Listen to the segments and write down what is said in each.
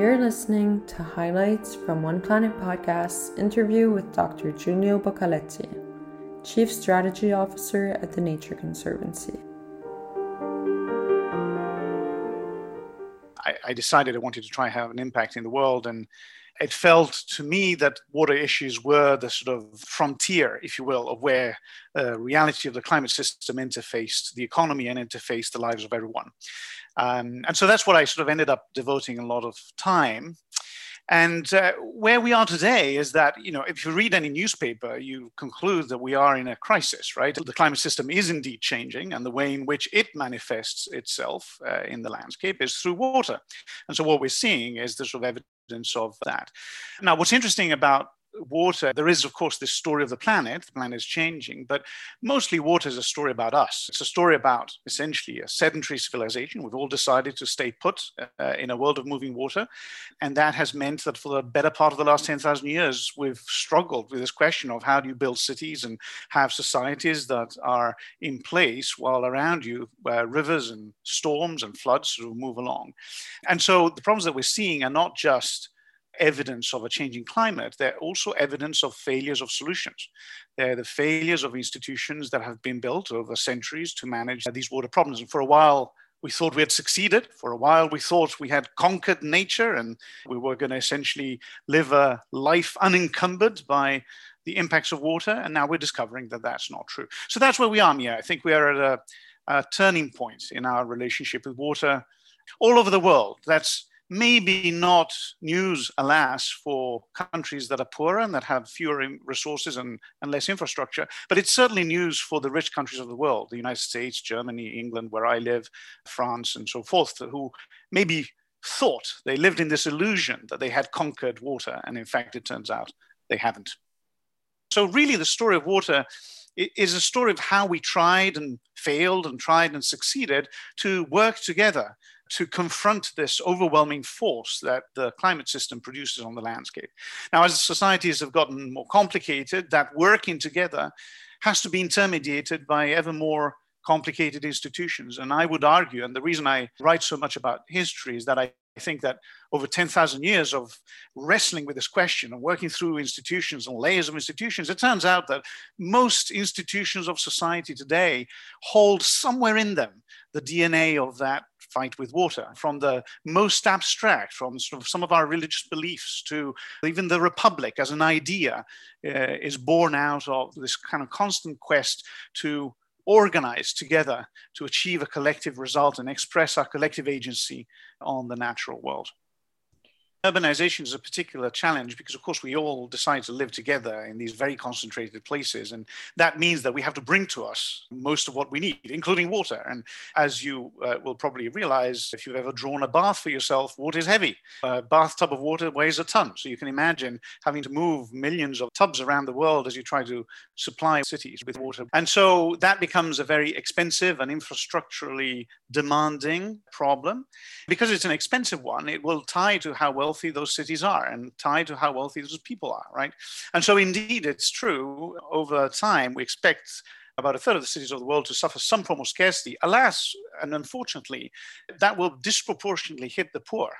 You're listening to highlights from One Planet Podcast's interview with Dr. Giulio Boccaletti, Chief Strategy Officer at the Nature Conservancy. I, decided I wanted to try and have an impact in the world and it felt to me that water issues were the sort of frontier, if you will, of where the uh, reality of the climate system interfaced the economy and interfaced the lives of everyone. Um, and so that's what I sort of ended up devoting a lot of time. And uh, where we are today is that, you know, if you read any newspaper, you conclude that we are in a crisis, right? The climate system is indeed changing, and the way in which it manifests itself uh, in the landscape is through water. And so what we're seeing is the sort of evidence of that. Now, what's interesting about water, there is, of course, this story of the planet. The planet is changing, but mostly water is a story about us. It's a story about essentially a sedentary civilization. We've all decided to stay put uh, in a world of moving water. And that has meant that for the better part of the last 10,000 years, we've struggled with this question of how do you build cities and have societies that are in place while around you, uh, rivers and storms and floods sort of move along. And so the problems that we're seeing are not just evidence of a changing climate, they're also evidence of failures of solutions. They're the failures of institutions that have been built over centuries to manage these water problems. And for a while, we thought we had succeeded. For a while, we thought we had conquered nature and we were going to essentially live a life unencumbered by the impacts of water. And now we're discovering that that's not true. So that's where we are, Mia. I think we are at a, a turning point in our relationship with water all over the world. That's maybe not news, alas, for countries that are poorer and that have fewer resources and, and less infrastructure, but it's certainly news for the rich countries of the world, the United States, Germany, England, where I live, France, and so forth, who maybe thought they lived in this illusion that they had conquered water, and in fact, it turns out they haven't. So, really, the story of water is a story of how we tried and failed and tried and succeeded to work together to confront this overwhelming force that the climate system produces on the landscape. Now, as societies have gotten more complicated, that working together has to be intermediated by ever more complicated institutions. And I would argue, and the reason I write so much about history is that I think that over 10,000 years of wrestling with this question and working through institutions and layers of institutions, it turns out that most institutions of society today hold somewhere in them the DNA of that fight with water, from the most abstract, from sort of some of our religious beliefs to even the republic as an idea uh, is born out of this kind of constant quest to organize together to achieve a collective result and express our collective agency on the natural world. Urbanization is a particular challenge because, of course, we all decide to live together in these very concentrated places. And that means that we have to bring to us most of what we need, including water. And as you uh, will probably realize, if you've ever drawn a bath for yourself, water is heavy. A bathtub of water weighs a ton. So you can imagine having to move millions of tubs around the world as you try to supply cities with water. And so that becomes a very expensive and infrastructurally demanding problem. Because it's an expensive one, it will tie to how well wealthy those cities are and tied to how wealthy those people are, right? And so, indeed, it's true. Over time, we expect about a third of the cities of the world to suffer some form of scarcity. Alas, and unfortunately, that will disproportionately hit the poor.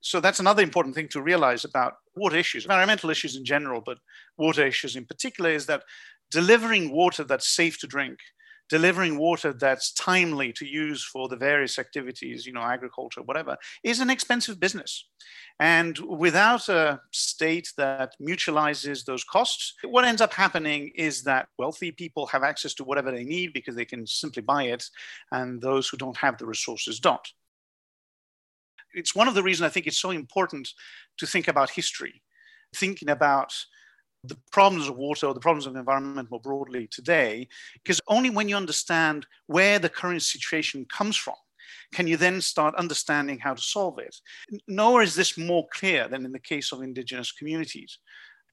So that's another important thing to realize about water issues, environmental issues in general, but water issues in particular, is that delivering water that's safe to drink delivering water that's timely to use for the various activities, you know, agriculture, whatever, is an expensive business. And without a state that mutualizes those costs, what ends up happening is that wealthy people have access to whatever they need because they can simply buy it, and those who don't have the resources don't. It's one of the reasons I think it's so important to think about history, thinking about the problems of water or the problems of the environment more broadly today, because only when you understand where the current situation comes from can you then start understanding how to solve it. Nowhere is this more clear than in the case of indigenous communities,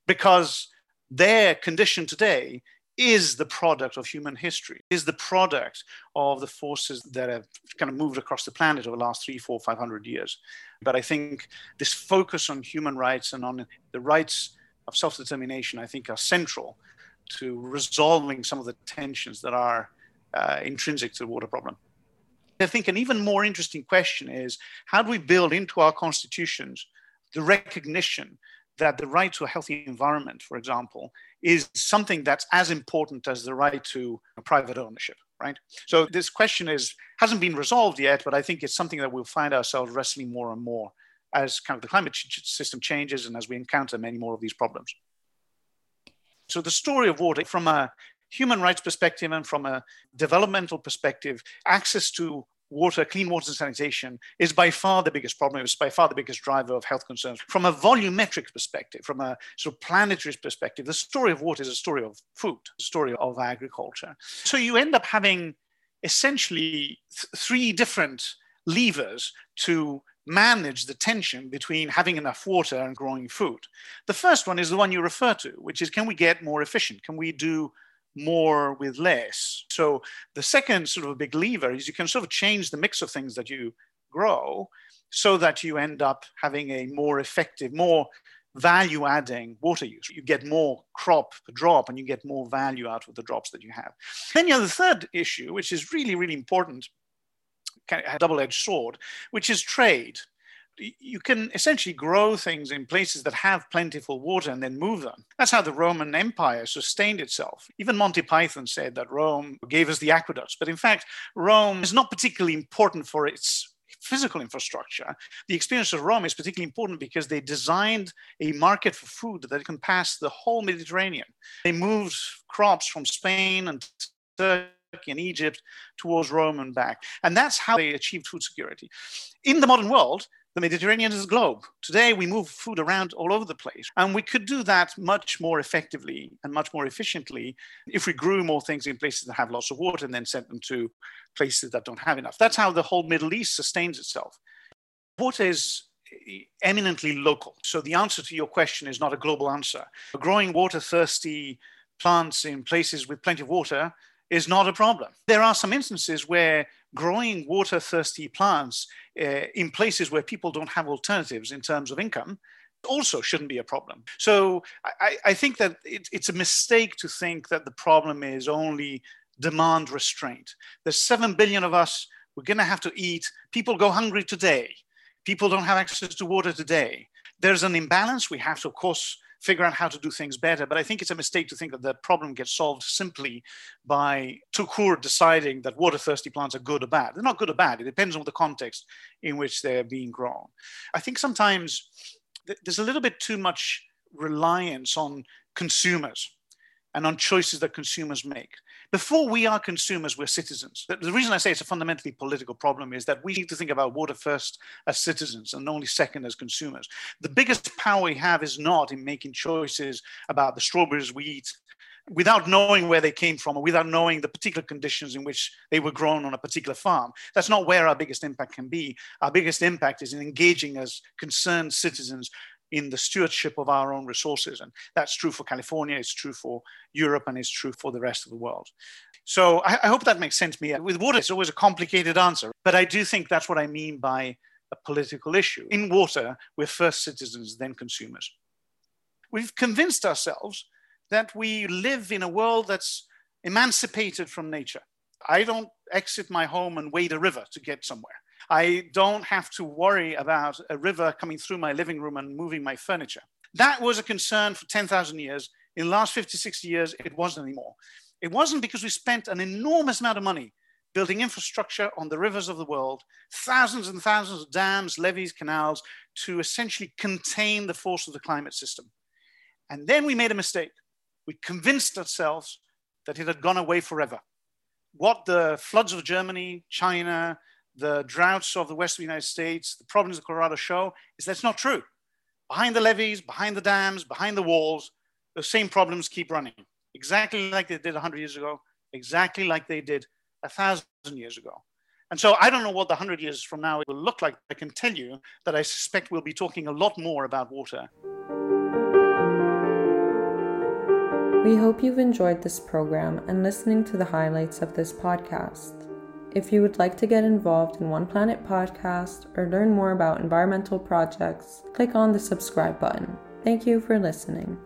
because their condition today is the product of human history, is the product of the forces that have kind of moved across the planet over the last three, four, five hundred years. But I think this focus on human rights and on the rights of self-determination, I think, are central to resolving some of the tensions that are uh, intrinsic to the water problem. I think an even more interesting question is how do we build into our constitutions the recognition that the right to a healthy environment, for example, is something that's as important as the right to private ownership, right? So this question is hasn't been resolved yet, but I think it's something that we'll find ourselves wrestling more and more as kind of the climate system changes and as we encounter many more of these problems. So the story of water from a human rights perspective and from a developmental perspective, access to water, clean water and sanitation is by far the biggest problem. It's by far the biggest driver of health concerns. From a volumetric perspective, from a sort of planetary perspective, the story of water is a story of food, a story of agriculture. So you end up having essentially th- three different levers to manage the tension between having enough water and growing food. The first one is the one you refer to, which is can we get more efficient? Can we do more with less? So the second sort of a big lever is you can sort of change the mix of things that you grow so that you end up having a more effective, more value adding water use. You get more crop per drop and you get more value out of the drops that you have. Then you have the third issue, which is really, really important, a double edged sword, which is trade you can essentially grow things in places that have plentiful water and then move them. That's how the Roman Empire sustained itself. Even Monty Python said that Rome gave us the aqueducts, but in fact, Rome is not particularly important for its physical infrastructure. The experience of Rome is particularly important because they designed a market for food that can pass the whole Mediterranean. They moved crops from Spain and Turkey and Egypt towards Rome and back. And that's how they achieved food security. In the modern world, the Mediterranean is a globe. Today, we move food around all over the place. And we could do that much more effectively and much more efficiently if we grew more things in places that have lots of water and then sent them to places that don't have enough. That's how the whole Middle East sustains itself. Water is eminently local. So the answer to your question is not a global answer. Growing water thirsty plants in places with plenty of water is not a problem. There are some instances where growing water thirsty plants uh, in places where people don't have alternatives in terms of income also shouldn't be a problem. So I, I think that it, it's a mistake to think that the problem is only demand restraint. There's 7 billion of us. We're going to have to eat. People go hungry today. People don't have access to water today. There's an imbalance. We have to, of course, figure out how to do things better. But I think it's a mistake to think that the problem gets solved simply by court deciding that water thirsty plants are good or bad. They're not good or bad. It depends on the context in which they're being grown. I think sometimes there's a little bit too much reliance on consumers and on choices that consumers make. Before we are consumers, we're citizens. The reason I say it's a fundamentally political problem is that we need to think about water first as citizens and only second as consumers. The biggest power we have is not in making choices about the strawberries we eat without knowing where they came from or without knowing the particular conditions in which they were grown on a particular farm. That's not where our biggest impact can be. Our biggest impact is in engaging as concerned citizens in the stewardship of our own resources. And that's true for California, it's true for Europe, and it's true for the rest of the world. So I, I hope that makes sense me. With water, it's always a complicated answer, but I do think that's what I mean by a political issue. In water, we're first citizens, then consumers. We've convinced ourselves that we live in a world that's emancipated from nature. I don't exit my home and wade a river to get somewhere. I don't have to worry about a river coming through my living room and moving my furniture. That was a concern for 10,000 years. In the last 50, 60 years, it wasn't anymore. It wasn't because we spent an enormous amount of money building infrastructure on the rivers of the world, thousands and thousands of dams, levees, canals to essentially contain the force of the climate system. And then we made a mistake. We convinced ourselves that it had gone away forever. What the floods of Germany, China, the droughts of the west of the United States, the problems of Colorado show is that's not true. Behind the levees, behind the dams, behind the walls, the same problems keep running, exactly like they did 100 years ago, exactly like they did a thousand years ago. And so I don't know what the 100 years from now it will look like. I can tell you that I suspect we'll be talking a lot more about water. We hope you've enjoyed this program and listening to the highlights of this podcast. If you would like to get involved in One Planet podcast or learn more about environmental projects, click on the subscribe button. Thank you for listening.